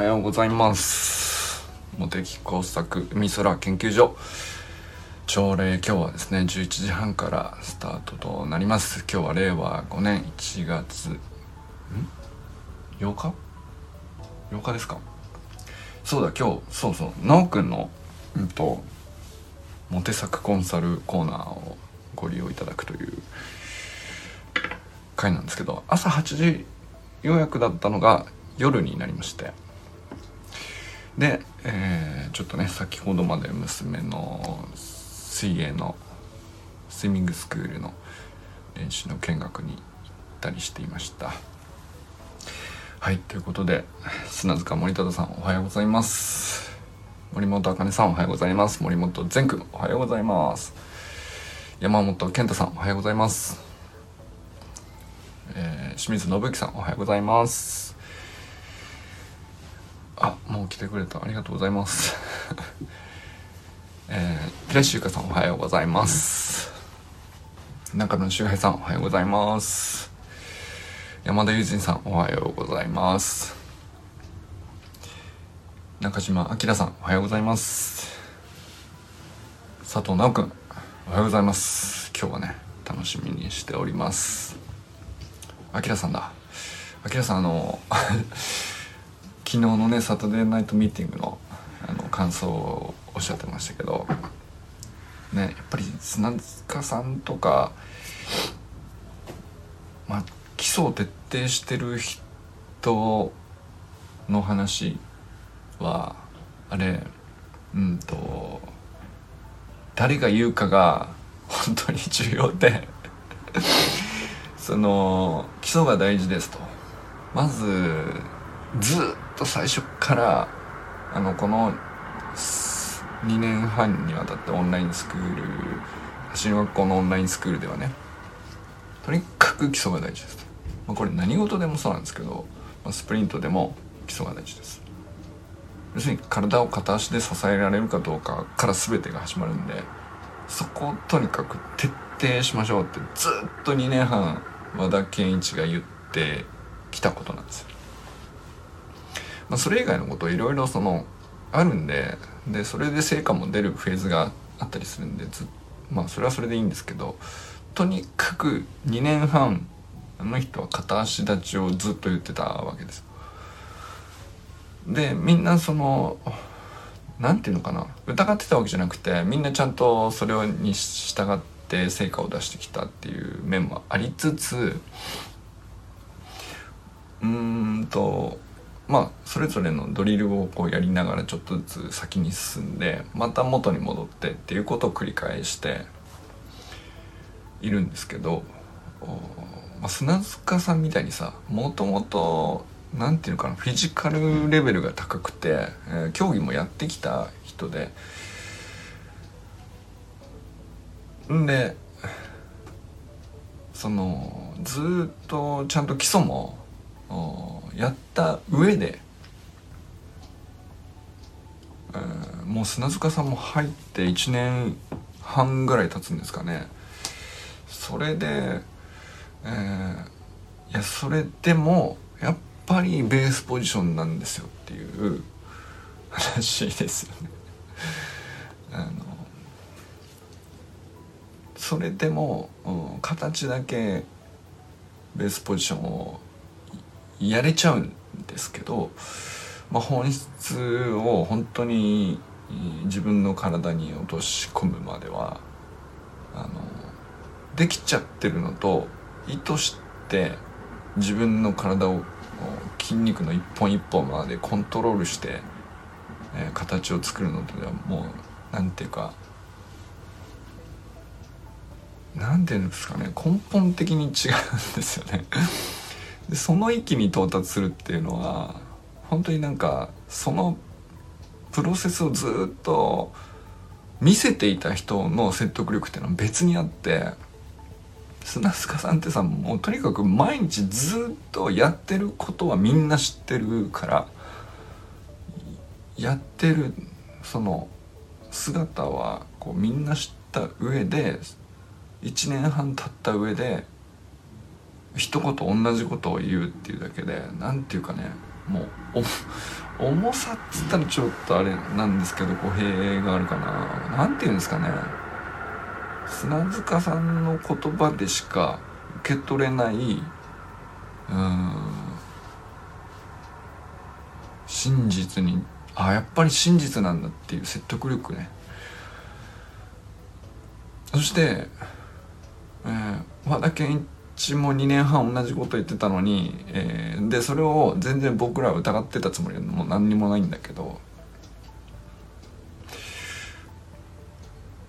はようございます。茂木工作海空研究所。朝礼今日はですね11時半からスタートとなります。今日は令和5年1月ん？8日 ?8 日ですか？そうだ今日そうそう。奈くんのうんとモテ作コンサルコーナーをご利用いただくという回なんですけど朝8時予約だったのが夜になりまして。で、えー、ちょっとね先ほどまで娘の水泳のスイミングスクールの練習の見学に行ったりしていました。はいということで砂塚森忠さんおはようございます。森本茜さんおはようございます。森本善くんおはようございます。山本健太さんおはようございます。えー、清水信之さんおはようございます。あもう来てくれた。ありがとうございます。えー、平石ゆかさんおはようございます。中野修平さんおはようございます。山田友人さんおはようございます。中島明さんおはようございます。佐藤直くんおはようございます。今日はね楽しみにしております。明さんだ。明さんあの 昨日のねサタデーナイトミーティングのあの感想をおっしゃってましたけどねやっぱり砂塚さんとかまあ基礎を徹底してる人の話はあれうんと誰が言うかが本当に重要でその基礎が大事ですと。まずずっと最初からあのこの2年半にわたってオンラインスクール橋の学校のオンラインスクールではねとにかく基礎が大事です、まあ、これ何事でもそうなんですけど、まあ、スプリントでも基礎が大事です。要するに体を片足で支えられるかどうかから全てが始まるんでそこをとにかく徹底しましょうってずっと2年半和田健一が言ってきたことなんですよ。まあ、それ以外のこといろいろそのあるんででそれで成果も出るフェーズがあったりするんでずまあそれはそれでいいんですけどとにかく2年半あの人は片足立ちをずっと言ってたわけです。でみんなその何て言うのかな疑ってたわけじゃなくてみんなちゃんとそれに従って成果を出してきたっていう面もありつつうーんとまあそれぞれのドリルをこうやりながらちょっとずつ先に進んでまた元に戻ってっていうことを繰り返しているんですけど、まあ、砂塚さんみたいにさもともと何て言うのかなフィジカルレベルが高くて、えー、競技もやってきた人でんでそのずっとちゃんと基礎もやった上で、え、もう砂塚さんも入って1年半ぐらい経つんですかね。それで、えー、いやそれでもやっぱりベースポジションなんですよっていう話ですよね。あのそれでも、うん、形だけベースポジションをやれちゃうんですけど、まあ、本質を本当に自分の体に落とし込むまではあのできちゃってるのと意図して自分の体を筋肉の一本一本までコントロールして、えー、形を作るのとではもう何ていうか何ていうんですかね根本的に違うんですよね。でその域に到達するっていうのは本当になんかそのプロセスをずっと見せていた人の説得力っていうのは別にあって砂塚さんってさもうとにかく毎日ずっとやってることはみんな知ってるからやってるその姿はこうみんな知った上で1年半経った上で一言同じことを言うっていうだけで何て言うかねもう重さっつったらちょっとあれなんですけど語弊があるかな。何て言うんですかね。砂塚さんの言葉でしか受け取れないうん真実にあやっぱり真実なんだっていう説得力ね。そして、えー、和田健一も2年半同じこと言ってたのに、えー、でそれを全然僕らは疑ってたつもりはもう何にもないんだけど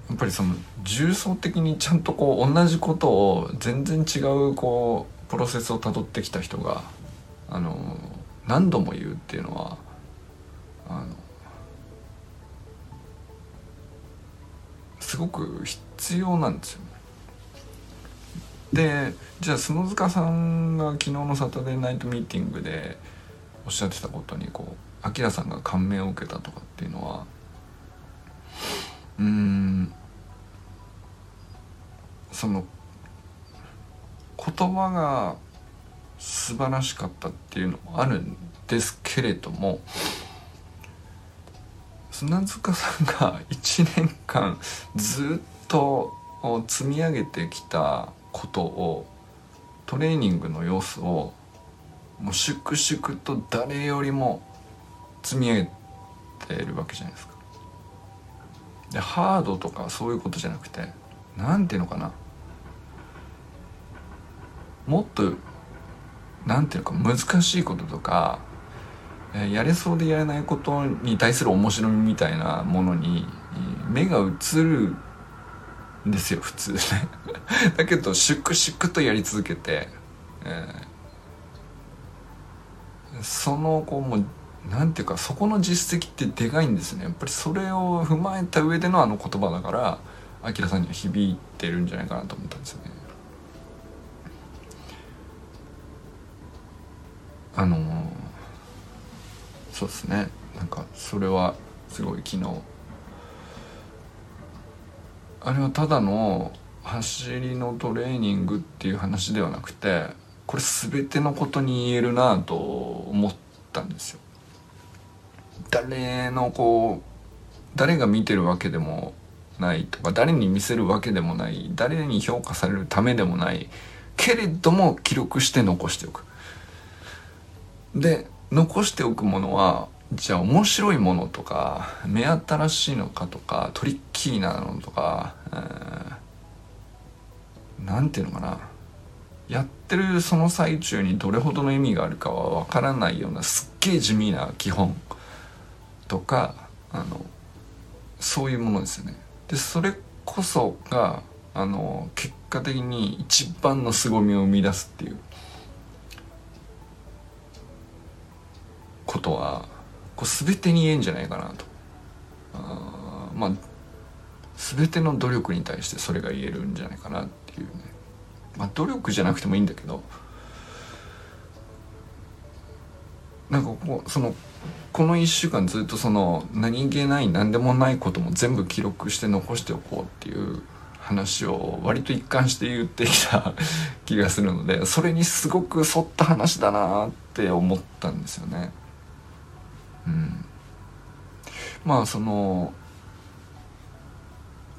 やっぱりその重層的にちゃんとこう同じことを全然違うこうプロセスをたどってきた人があの何度も言うっていうのはあのすごく必要なんですよね。でじゃあ角塚さんが昨日のサタデーナイトミーティングでおっしゃってたことにこうアキラさんが感銘を受けたとかっていうのはうんその言葉が素晴らしかったっていうのもあるんですけれども砂塚さんが1年間ずっと積み上げてきたことをトレーニングの様子をもう粛々と誰よりも積み上げてるわけじゃないですか。でハードとかそういうことじゃなくて何ていうのかなもっと何ていうか難しいこととかやれそうでやれないことに対する面白みみたいなものに目が移るですよ普通ね。だけど粛々とやり続けて、えー、そのこうもなんていうかそこの実績ってでかいんですね。やっぱりそれを踏まえた上でのあの言葉だからアキラさんには響いてるんじゃないかなと思ったんですよね。あのー、そうですね。なんかそれはすごい昨日あれはただの走りのトレーニングっていう話ではなくてこれ全てのことに言えるなと思ったんですよ。誰のこう誰が見てるわけでもないとか誰に見せるわけでもない誰に評価されるためでもないけれども記録して残しておく。で残しておくものはじゃあ面白いものとか目新しいのかとかトリッキーなのとか何、えー、ていうのかなやってるその最中にどれほどの意味があるかはわからないようなすっげえ地味な基本とかあのそういうものですよね。でそれこそがあの結果的に一番の凄みを生み出すっていうことはこう全てに言えんじゃないかなとあまあ全ての努力に対してそれが言えるんじゃないかなっていうねまあ努力じゃなくてもいいんだけどなんかこうそのこの1週間ずっとその何気ない何でもないことも全部記録して残しておこうっていう話を割と一貫して言ってきた 気がするのでそれにすごく沿った話だなって思ったんですよね。うん、まあその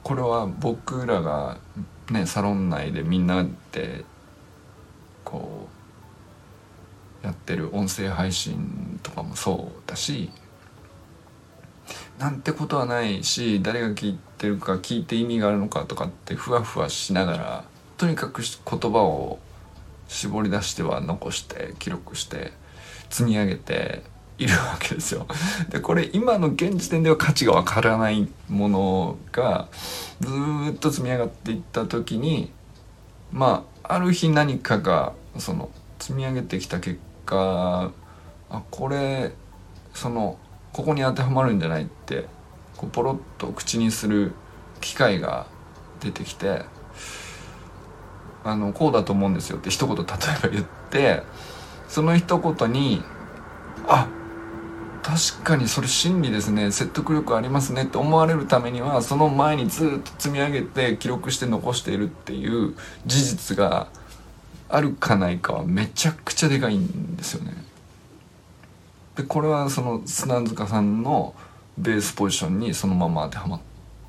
これは僕らがねサロン内でみんなでこうやってる音声配信とかもそうだしなんてことはないし誰が聞いてるか聞いて意味があるのかとかってふわふわしながらとにかく言葉を絞り出しては残して記録して積み上げているわけですよ。でこれ今の現時点では価値がわからないものがずっと積み上がっていった時にまあある日何かがその積み上げてきた結果あこれそのここに当てはまるんじゃないってこうポロッと口にする機会が出てきてあのこうだと思うんですよって一言例えば言ってその一言にあっ確かにそれ真理ですね説得力ありますねって思われるためにはその前にずっと積み上げて記録して残しているっていう事実があるかないかはめちゃくちゃでかいんですよね。でこれはその砂塚さんのベースポジションにそのまま当てはまっ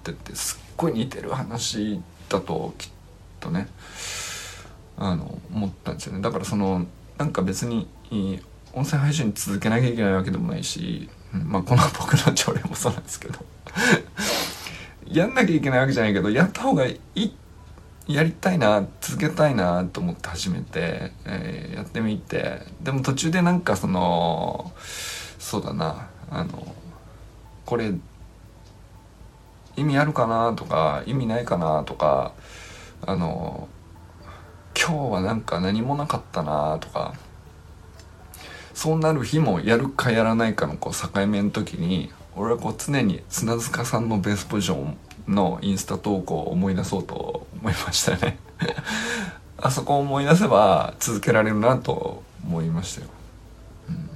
ててすっごい似てる話だときっとねあの思ったんですよねだからそのなんか別に音声配信続けなきゃいけないわけでもないし、まあこの僕の朝礼もそうなんですけど。やんなきゃいけないわけじゃないけどやった方がいい。やりたいな続けたいなと思って始めて、えー、やってみて。でも途中でなんかそのそうだなあのこれ意味あるかなとか意味ないかなとかあの今日はなんか何もなかったなとかそうなる日もやるかやらないかのこう境目の時に俺はこう常に砂塚さんのベースポジションのインスタ投稿を思い出そうと思いましたね。あそこを思い出せば続けられるなと思いましたよ、うん、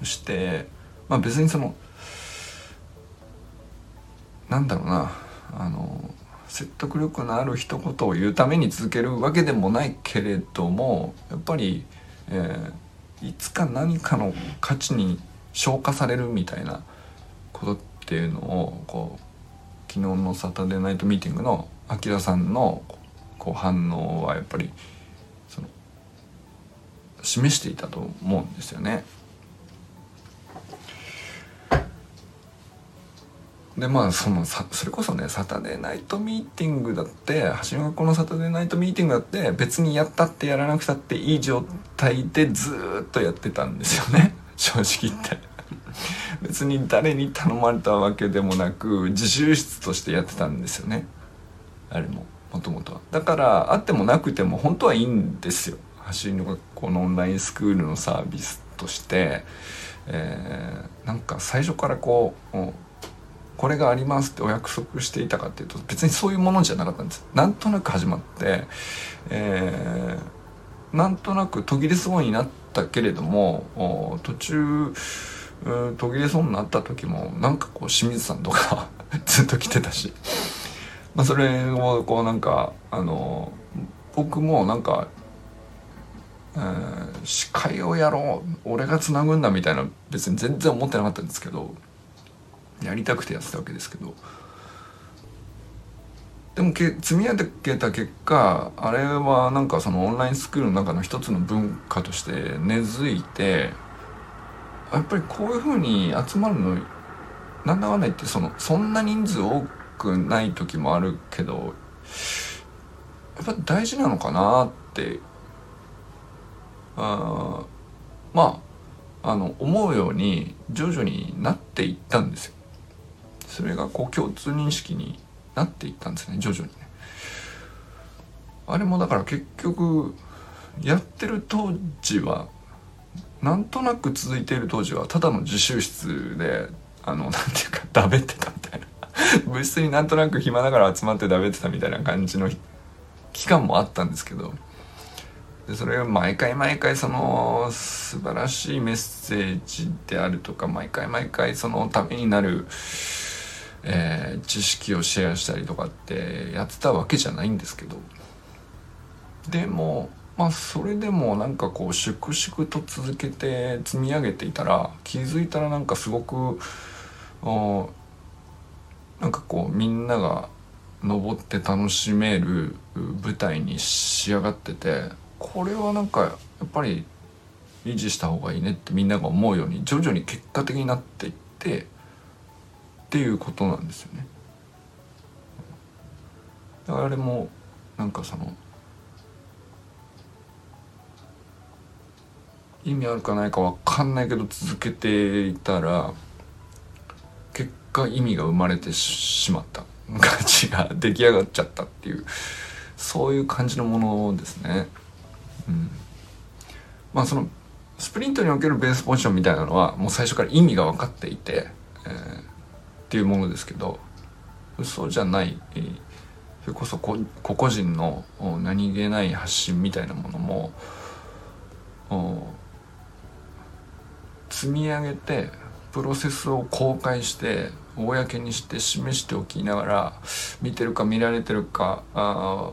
そしてまあ別にそのなんだろうな。あの説得力のある一言を言うために続けるわけでもないけれどもやっぱり、えー、いつか何かの価値に消化されるみたいなことっていうのをこう昨日のサタデーナイトミーティングのあきらさんのこう反応はやっぱりその示していたと思うんですよね。でまあそのそれこそねサタデーナイトミーティングだって橋の学校のサタデーナイトミーティングだって別にやったってやらなくたっていい状態でずっとやってたんですよね。正直言って。別に誰に頼まれたわけでもなく自習室としてやってたんですよね。あれももともとは。だからあってもなくても本当はいいんですよ。走りの学校のオンラインスクールのサービスとして、えー、なんか最初からこうこれがありますってお約束していたかっていうと別にそういうものじゃなかったんです。なんとなく始まって、えー、なんとなく途切れそうになったけれども途中途切れそうになった時もなんかこう清水さんとか ずっと来てたし、まあ、それをこうなんかあの僕もなんか、えー、司会をやろう俺がつなぐんだみたいな別に全然思ってなかったんですけどやりたくてやってたわけですけどでもけ積み上げた結果あれはなんかそのオンラインスクールの中の一つの文化として根付いてやっぱりこういうふうに集まるのなんだかんだ言ってそのそんな人数多くない時もあるけどやっぱ大事なのかなってあまああの思うように徐々になっていったんですよ。それがこう共通認識になっていったんですね徐々にね。あれもだから結局やってる当時はなんとなく続いている当時はただの自習室であのなんていうか だべってたみたいな 部室になんとなく暇だから集まってだべってたみたいな感じの期間もあったんですけどでそれが毎回毎回その素晴らしいメッセージであるとか毎回毎回そのためになるえー、知識をシェアしたりとかってやってたわけじゃないんですけど。でもまあそれでもなんかこう粛々と続けて積み上げていたら気づいたらなんかすごくなんかこうみんなが登って楽しめる舞台に仕上がっててこれはなんかやっぱり維持した方がいいねってみんなが思うように徐々に結果的になっていってっていうことなんですよね。だからあれもなんかその意味あるかないか分かんないけど続けていたら結果意味が生まれてしまった感じが出来上がっちゃったっていうそういう感じのものですね。うん、まあそのスプリントにおけるベースポジションみたいなのはもう最初から意味が分かっていて、えーっていうものですけど嘘じゃないそれこそ個々人の何気ない発信みたいなものも積み上げてプロセスを公開して公にして示しておきながら見てるか見られてるかあ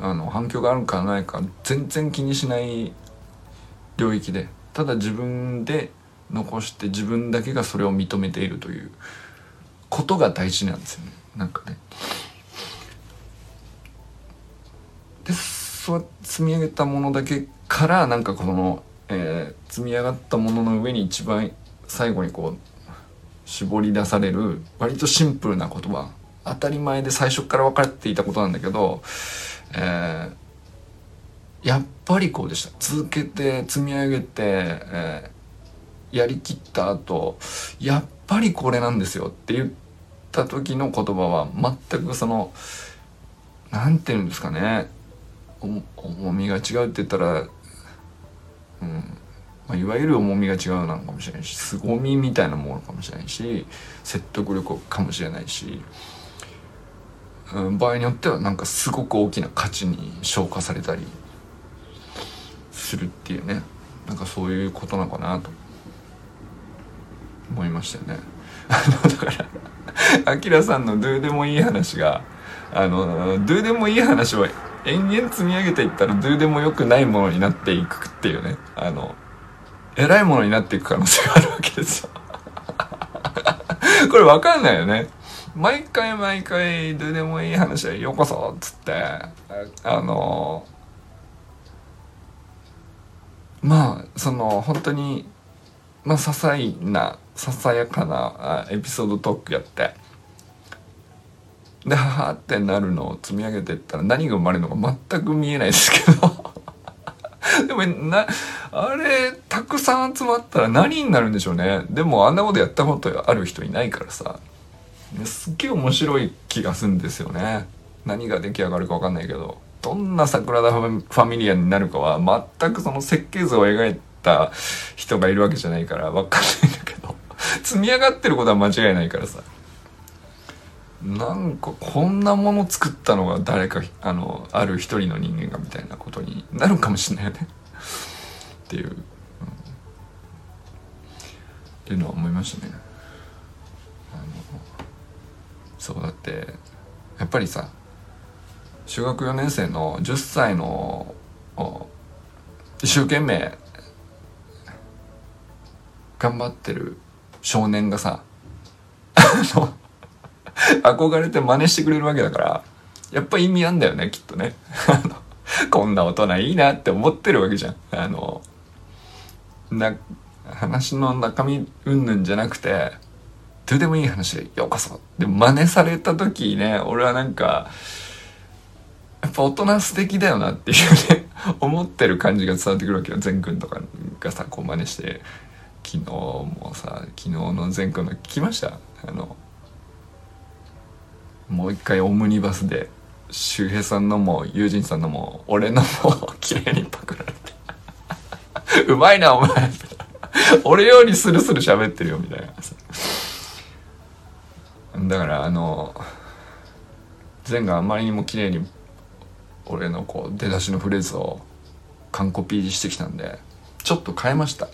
あの反響があるかないか全然気にしない領域でただ自分で残して自分だけがそれを認めているということが大事なんですよね。なんかね。でそう積み上げたものだけからなんかこの、えー、積み上がったものの上に一番最後にこう絞り出される割とシンプルな言葉。当たり前で最初から分かっていたことなんだけど、えー、やっぱりこうでした。続けて積み上げて、えー、やりきった後やっぱりこれなんですよって言った時の言葉は全くその何て言うんですかね重みが違うって言ったら、うんまあ、いわゆる重みが違うなのかもしれないし凄みみたいなものかもしれないし説得力かもしれないし、うん、場合によってはなんかすごく大きな価値に昇華されたりするっていうねなんかそういうことなのかなと。思いましたよね。あのだからアキラさんのどうでもいい話があのどうでもいい話は延々積み上げていったらどうでもよくないものになっていくっていうね。あの偉いものになっていく可能性があるわけですよ。これわかんないよね。毎回毎回どうでもいい話はようこそっつってあのまあその本当にまあ些細なささやかなエピソードトークやって。でははってなるのを積み上げてったら何が生まれるのか全く見えないですけど。でもなあれたくさん集まったら何になるんでしょうね。でもあんなことやったことある人いないからさ。すっげえ面白い気がするんですよね。何が出来上がるか分かんないけど。どんな桜田ファミリアになるかは全くその設計図を描いた人がいるわけじゃないから分かんないんだけど。積み上がってることは間違いないからさ。なんかこんなもの作ったのが誰かあのある一人の人間がみたいなことになるかもしれないよね。っていう、うん、っていうのは思いましたね。あのそうだってやっぱりさ小学4年生の10歳の一生懸命頑張ってる少年がさあの憧れて真似してくれるわけだから、やっぱ意味あんだよね、きっとね。あのこんな大人いいなって思ってるわけじゃん。あの、な、話の中身うんぬんじゃなくて、どうでもいい話でようこそ。で、真似された時ね、俺はなんか、やっぱ大人素敵だよなっていうね、思ってる感じが伝わってくるわけよ。善くんとかがさ、こう真似して、昨日もさ、昨日の善くんの聞きました？あの、もう一回オムニバスで周平さんのも友人さんのも俺のも綺麗にパクられて。うまいなお前。俺よりスルスル喋ってるよみたいなさ。だからあの善があまりにも綺麗に俺のこう出だしのフレーズを完コピしてきたんでちょっと変えました。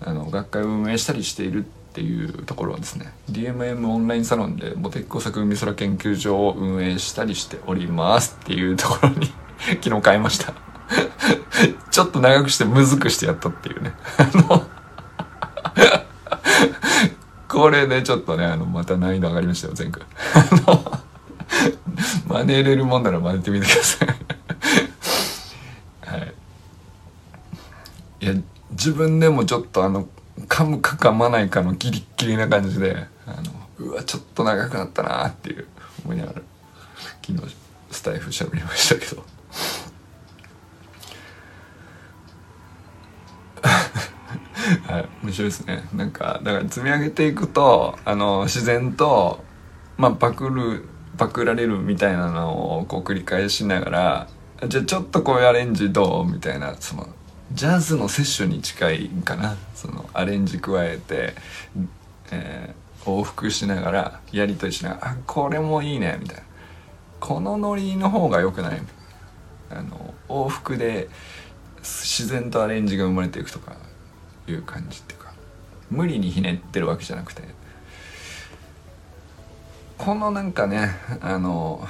あの学会を運営したりしているっていうところはですね DMM オンラインサロンでモテッコ作海空研究所を運営したりしておりますっていうところに 昨日変えました。ちょっと長くしてむずくしてやったっていうね。あのこれでちょっとねあのまた難易度上がりましたよ全部真似れるもんなら真似てみてください。はい。いや自分でもちょっとあの噛むか噛まないかのギリッギリな感じであのうわちょっと長くなったなっていう思いながら昨日スタイフ喋りましたけど。はい面白いですね。なんかだから積み上げていくとあの自然とまあパクるパクられるみたいなのをこう繰り返しながらじゃあちょっとこういうアレンジどう？みたいなそのジャズのセッションに近いかな。そのアレンジ加えて、えー、往復しながらやり取りしながら「あこれもいいね」みたいな「このノリの方が良くない」あの往復で自然とアレンジが生まれていくとかいう感じっていうか。無理にひねってるわけじゃなくて。このなんかねあの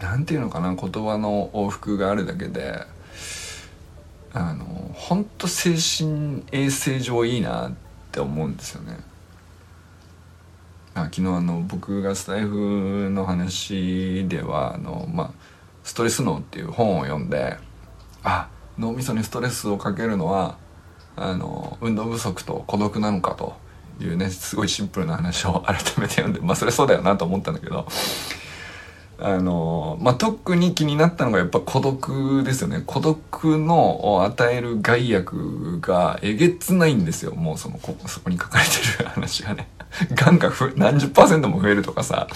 なんていうのかな言葉の往復があるだけであの本当精神衛生上いいなって思うんですよね。あ昨日あの僕がスタイフの話ではあの、まあ、ストレス脳っていう本を読んであ脳みそにストレスをかけるのはあの運動不足と孤独なのかというねすごいシンプルな話を改めて読んでまあそれそうだよなと思ったんだけどあのまあ、特に気になったのがやっぱ孤独ですよね。孤独の与える害悪がえげつないんですよ。もうそのこそこに書かれてる話がね。がんが何十パーセントも増えるとかさ。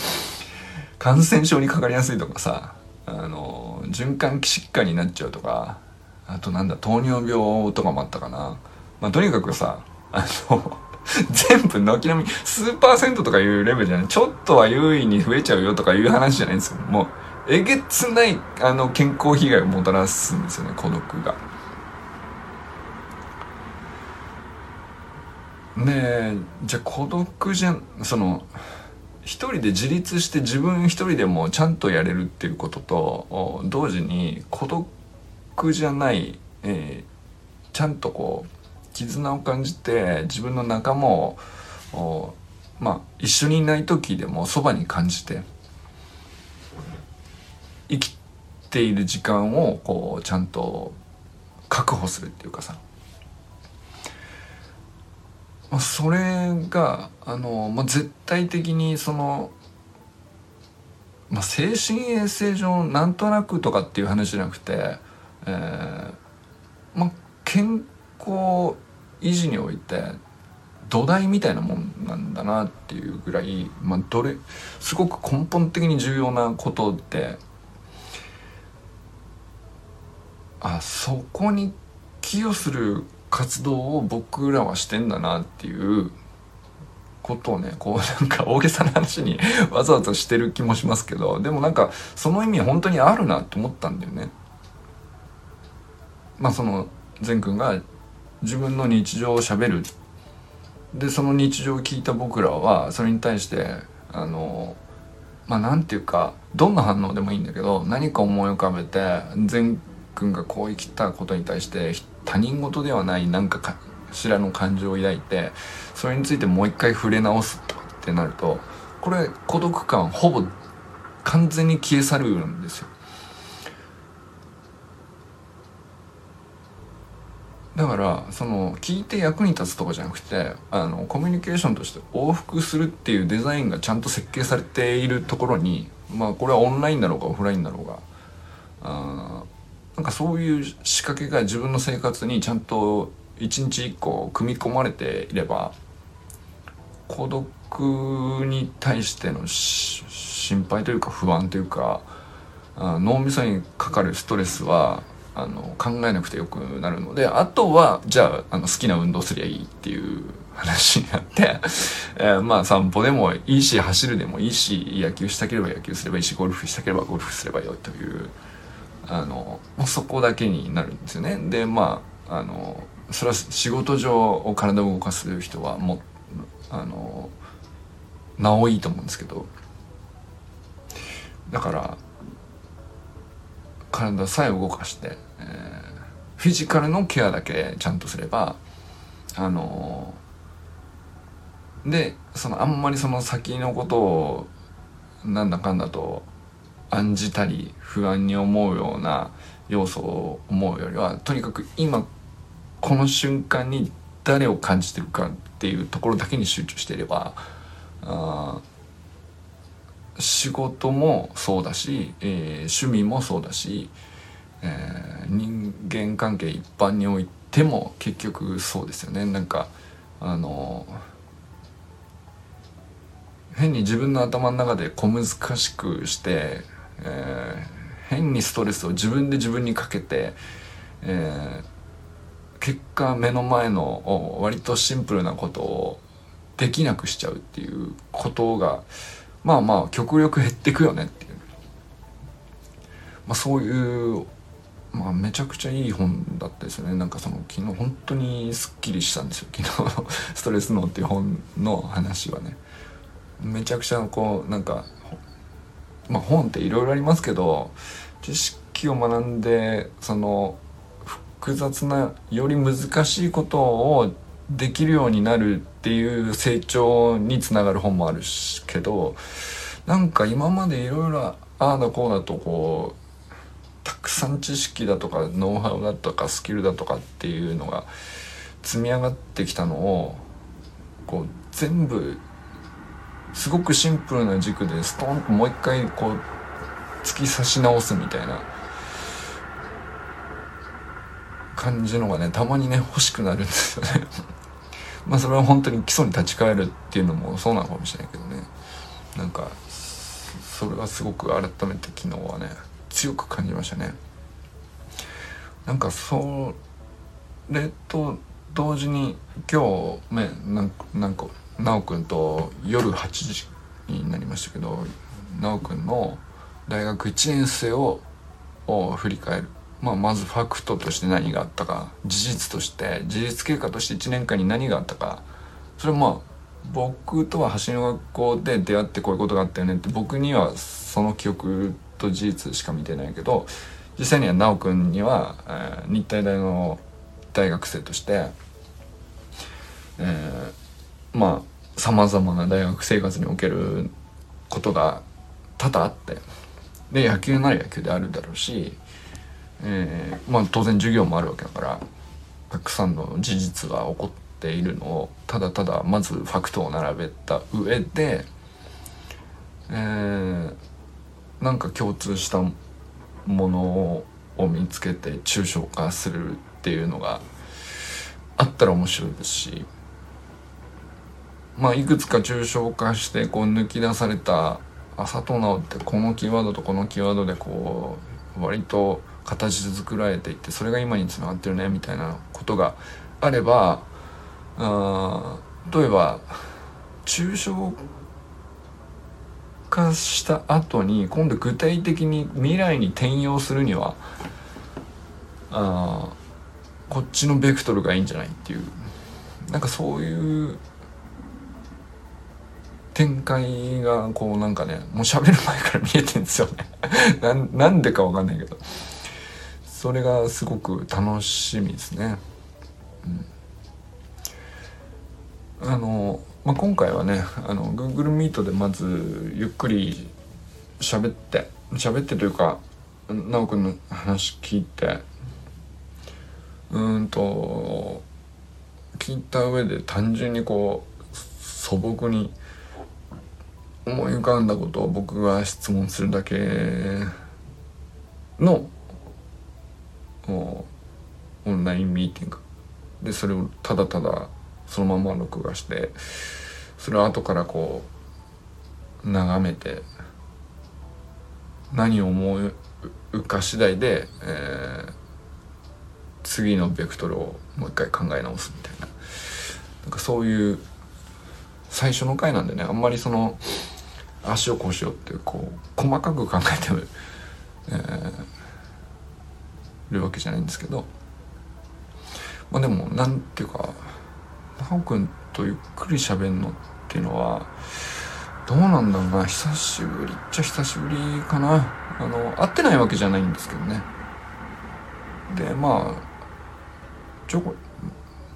感染症にかかりやすいとかさ。あの循環器疾患になっちゃうとか。あとなんだ糖尿病とかもあったかな。まあとにかくさあの全部軒並み数パーセントとかいうレベルじゃないちょっとは優位に増えちゃうよとかいう話じゃないんですよもうえげつないあの健康被害をもたらすんですよね孤独が。ねえじゃあ孤独じゃその一人で自立して自分一人でもちゃんとやれるっていうことと同時に孤独じゃない、えー、ちゃんとこう絆を感じて自分の仲間をまあ一緒にいない時でもそばに感じて生きている時間をこうちゃんと確保するっていうかさ。それがあの、まあ、絶対的にその、まあ、精神衛生上なんとなくとかっていう話じゃなくて、えー、まあ健康維持において土台みたいなもんなんだなっていうぐらい、まあ、どれすごく根本的に重要なことであそこに寄与する活動を僕らはしてんだなっていうことをねこう なんか大げさな話に わざわざしてる気もしますけどでもなんかその意味本当にあるなと思ったんだよね。まあその善くんが自分の日常をしゃべるでその日常を聞いた僕らはそれに対してあのまあなんていうかどんな反応でもいいんだけど何か思い浮かべて善くんがこう生きたことに対して他人事ではない何かかしらの感情を抱いてそれについてもう一回触れ直すってなるとこれ孤独感ほぼ完全に消え去るんですよ。だからその聞いて役に立つとかじゃなくてあのコミュニケーションとして往復するっていうデザインがちゃんと設計されているところにまあこれはオンラインだろうがオフラインだろうがあなんかそういう仕掛けが自分の生活にちゃんと一日一個組み込まれていれば孤独に対しての心配というか不安というか脳みそにかかるストレスはあの考えなくてよくなるのであとはじゃああの好きな運動すりゃいいっていう話になって、え、まあ散歩でもいいし走るでもいいし野球したければ野球すればいいしゴルフしたければゴルフすればよいというあのそこだけになるんですよね。でまああのそれは仕事上体を動かす人はもあのなおいいと思うんですけどだから体さえ動かして、フィジカルのケアだけちゃんとすればあの、でそのあんまりその先のことをなんだかんだと案じたり不安に思うような要素を思うよりはとにかく今この瞬間に誰を感じてるかっていうところだけに集中していればあ仕事もそうだし、えー、趣味もそうだし、えー、人間関係一般においても結局そうですよね。なんかあの変に自分の頭の中で小難しくして、えー、変にストレスを自分で自分にかけて、えー、結果目の前の割とシンプルなことをできなくしちゃうっていうことがまあまあ極力減ってくよねっていう、まあ、そういう、まあ、めちゃくちゃいい本だったですよね。なんかその昨日本当にすっきりしたんですよ。昨日の「ストレス脳」っていう本の話はね。めちゃくちゃこうなんかまあ本っていろいろありますけど知識を学んでその複雑なより難しいことをできるようになるっていう成長につながる本もあるしけどなんか今までいろいろああだこうだとこうくさん知識だとかノウハウだとかスキルだとかっていうのが積み上がってきたのをこう全部すごくシンプルな軸でストーンともう一回こう突き刺し直すみたいな感じのがねたまにね欲しくなるんですよね。まあそれは本当に基礎に立ち返るっていうのもそうなのかもしれないけどね。なんかそれはすごく改めて昨日はね強く感じましたね。なんかそれと同時に今日ねなんなんか奈くんと夜8時になりましたけど奈くんの大学1年生をを振り返る、まあ、まずファクトとして何があったか事実として事実経過として1年間に何があったか。それまあ僕とは橋の学校で出会ってこういうことがあったよねって僕にはその記憶と事実しか見てないけど実際には奈くんには、えー、日体大の大学生として、えー、まあさまざまな大学生活におけることが多々あってで野球なら野球であるだろうし、えー、まあ当然授業もあるわけだからたくさんの事実が起こっているのをただただまずファクトを並べた上で、えー、なんか共通したものを見つけて抽象化するっていうのがあったら面白いですしまあいくつか抽象化してこう抜き出された佐藤直ってこのキーワードとこのキーワードでこう割と形作られていってそれが今につながってるねみたいなことがあればあ例えば抽象化した後に今度具体的に未来に転用するにはあこっちのベクトルがいいんじゃないっていう。なんかそういう展開がこうなんかねもう喋る前から見えてんですよね。なんでかわかんないけど。それがすごく楽しみですね、うん、あの、まあ、今回はねあの Google Meet でまずゆっくり喋って喋ってというか奈くんの話聞いてうんと聞いた上で単純にこう素朴に思い浮かんだことを僕が質問するだけのオンラインミーティング。でそれをただただそのまま録画してそれを後からこう眺めて何を思い浮か次第で、えー、次のベクトルをもう一回考え直すみたいな。なんかそういう最初の回なんでねあんまりその足をこうしようってこう細かく考えてるえー、るわけじゃないんですけど。まあでもなんていうか真央君とゆっくり喋るのっていうのはどうなんだろうな。久しぶりっちゃ久しぶりかな。あの会ってないわけじゃないんですけどね。でまあちょこ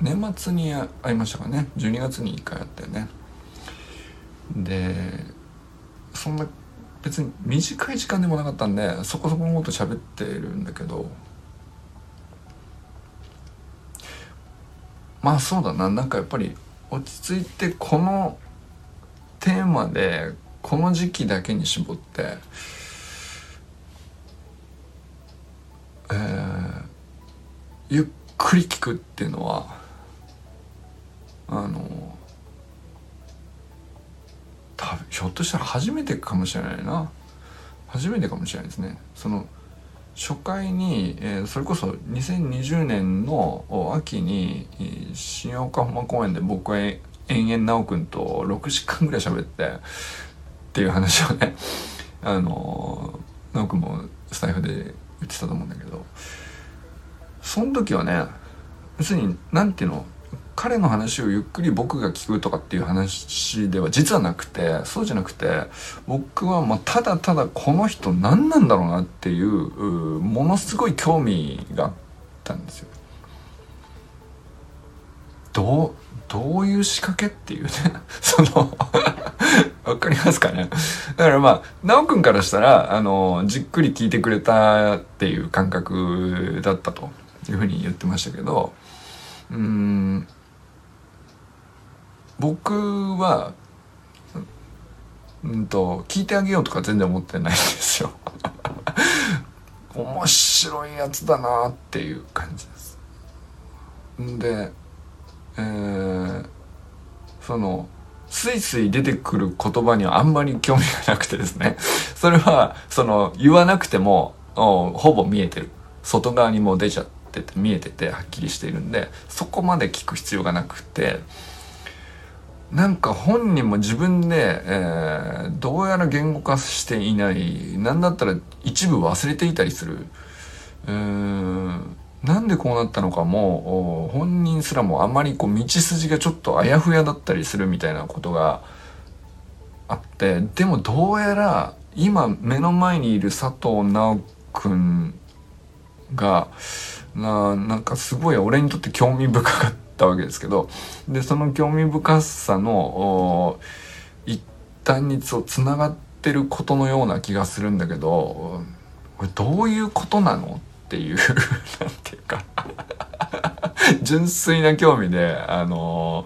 年末に会いましたかね。12月に1回会ったよね。でそんな別に短い時間でもなかったんでそこそこのこと喋ってるんだけどまあそうだな。なんかやっぱり落ち着いてこのテーマでこの時期だけに絞ってえー、ゆっくり聞くっていうのはあの多分ひょっとしたら初めてかもしれないな。初めてかもしれないですね。その初回に、えー、それこそ2020年の秋に新岡浜公園で僕は延々奈くんと6時間ぐらい喋ってっていう話をね あの奈くんもスタイフで言ってたと思うんだけどその時はね要するに何ていうの彼の話をゆっくり僕が聞くとかっていう話では実はなくてそうじゃなくて僕はまただただこの人何なんだろうなっていうものすごい興味があったんですよ。どうどういう仕掛けっていうね そのわかりますかねだからまあ奈くんからしたらあのじっくり聞いてくれたっていう感覚だったというふうに言ってましたけどうん僕はうんと聞いてあげようとか全然思ってないんですよ。面白いやつだなっていう感じです。で、えー、そのスイスイ出てくる言葉にはあんまり興味がなくてですね。それはその言わなくてもほぼ見えてる。外側にもう出ちゃってて見えててはっきりしているんでそこまで聞く必要がなくて。なんか本人も自分で、えー、どうやら言語化していない。何だったら一部忘れていたりする。うーん。なんでこうなったのかも本人すらもあまりこう道筋がちょっとあやふやだったりするみたいなことがあってでもどうやら今目の前にいる佐藤直君がななんかすごい俺にとって興味深かった。たわけですけどでその興味深さの一端につながってることのような気がするんだけどこれどういうことなのっていう なんていうか。純粋な興味であの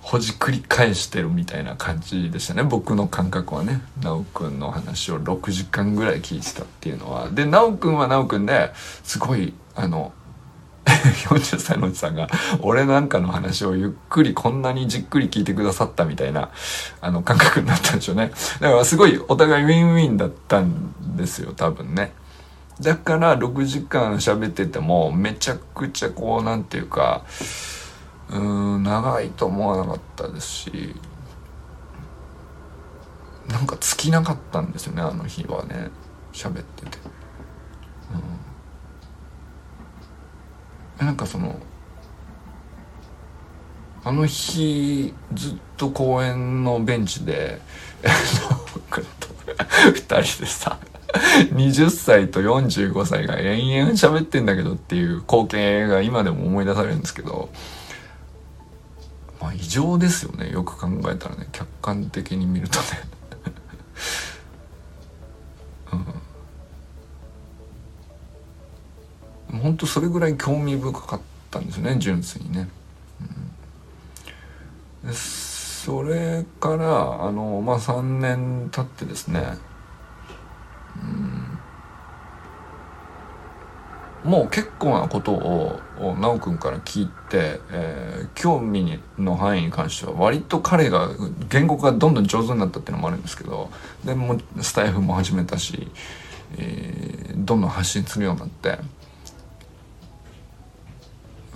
ほじくり返してるみたいな感じでしたね。僕の感覚はね。奈くんの話を6時間ぐらい聞いてたっていうのは。で奈くんは奈くんですごいあの 40歳のおじさんが俺なんかの話をゆっくりこんなにじっくり聞いてくださったみたいなあの感覚になったんでしょうね。だからすごいお互いウィンウィンだったんですよ多分ね。だから6時間喋っててもめちゃくちゃこうなんていうかうーん長いと思わなかったですしなんか尽きなかったんですよねあの日はね喋ってて。うん、なんかそのあの日ずっと公園のベンチで 2人でさ20歳と45歳が延々喋ってんだけどっていう光景が今でも思い出されるんですけどまあ異常ですよねよく考えたらね。客観的に見るとね。うん、本当それぐらい興味深かったんですね純粋にね、うん、それからあのまあ3年経ってですね。もう結構なことを奈くんから聞いて、えー、興味の範囲に関しては割と彼が言語がどんどん上手になったっていうのもあるんですけどでもスタイフも始めたし、えー、どんどん発信するようになって、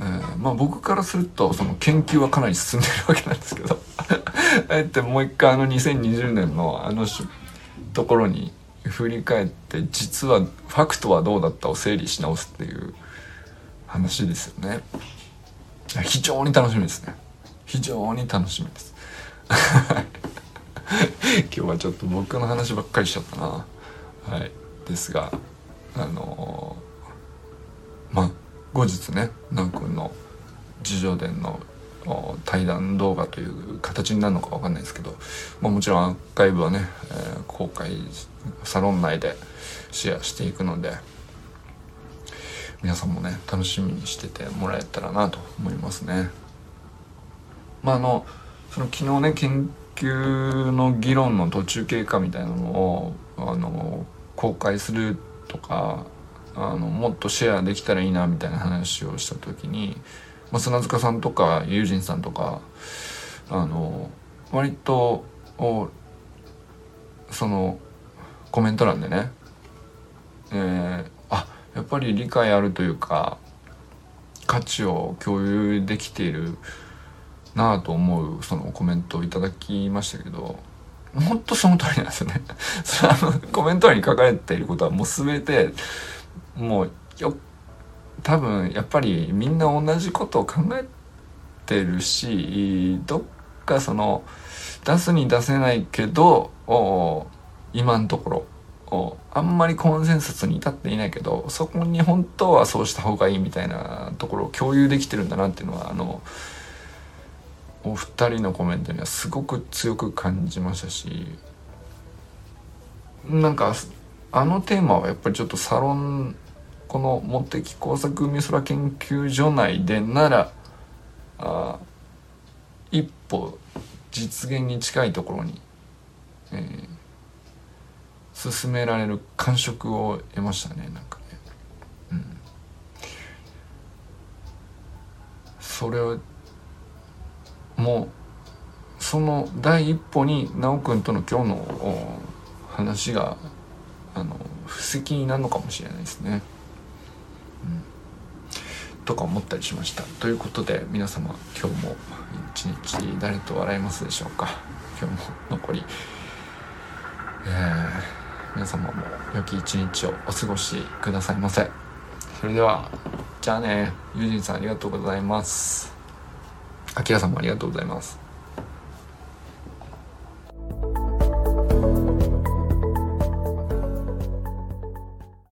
えー、まあ僕からするとその研究はかなり進んでるわけなんですけど。あ えてもう一回あの2020年のあのところに振り返って実はファクトはどうだったを整理し直すっていう話ですよね。非常に楽しみですね。非常に楽しみです。今日はちょっと僕の話ばっかりしちゃったな。はい。ですがあのー、後日ね南君の自叙伝の対談動画という形になるのか分かんないですけど、まあ、もちろんアーカイブはね、えー、公開サロン内でシェアしていくので皆さんもね楽しみにしててもらえたらなと思いますね。まああのその昨日ね研究の議論の途中経過みたいなのをあの公開するとかあのもっとシェアできたらいいなみたいな話をした時に、まあ、砂塚さんとか友人さんとかあの割とそのコメント欄でね、えー、あやっぱり理解あるというか価値を共有できているなあと思うそのコメントをいただきましたけど本当その通りなんですよね。それあのコメント欄に書かれていることはもう全てもうよ多分やっぱりみんな同じことを考えてるしどっかその出すに出せないけど今のとこをあんまりコンセンサスに至っていないけどそこに本当はそうした方がいいみたいなところを共有できてるんだなっていうのはあのお二人のコメントにはすごく強く感じましたしなんかあのテーマはやっぱりちょっとサロンこの茂木工作海空研究所内でならあ一歩実現に近いところに、えー、進められる感触を得ましたねなんかね。うん、それをもうその第一歩に修くんとの今日の話があの布石になるのかもしれないですね。とか思ったりしました。ということで皆様今日も一日誰と笑いますでしょうか？今日も残り、えー、皆様も良き一日をお過ごしくださいませ。それではじゃあねユージンさんありがとうございます。あきらさんもありがとうございます。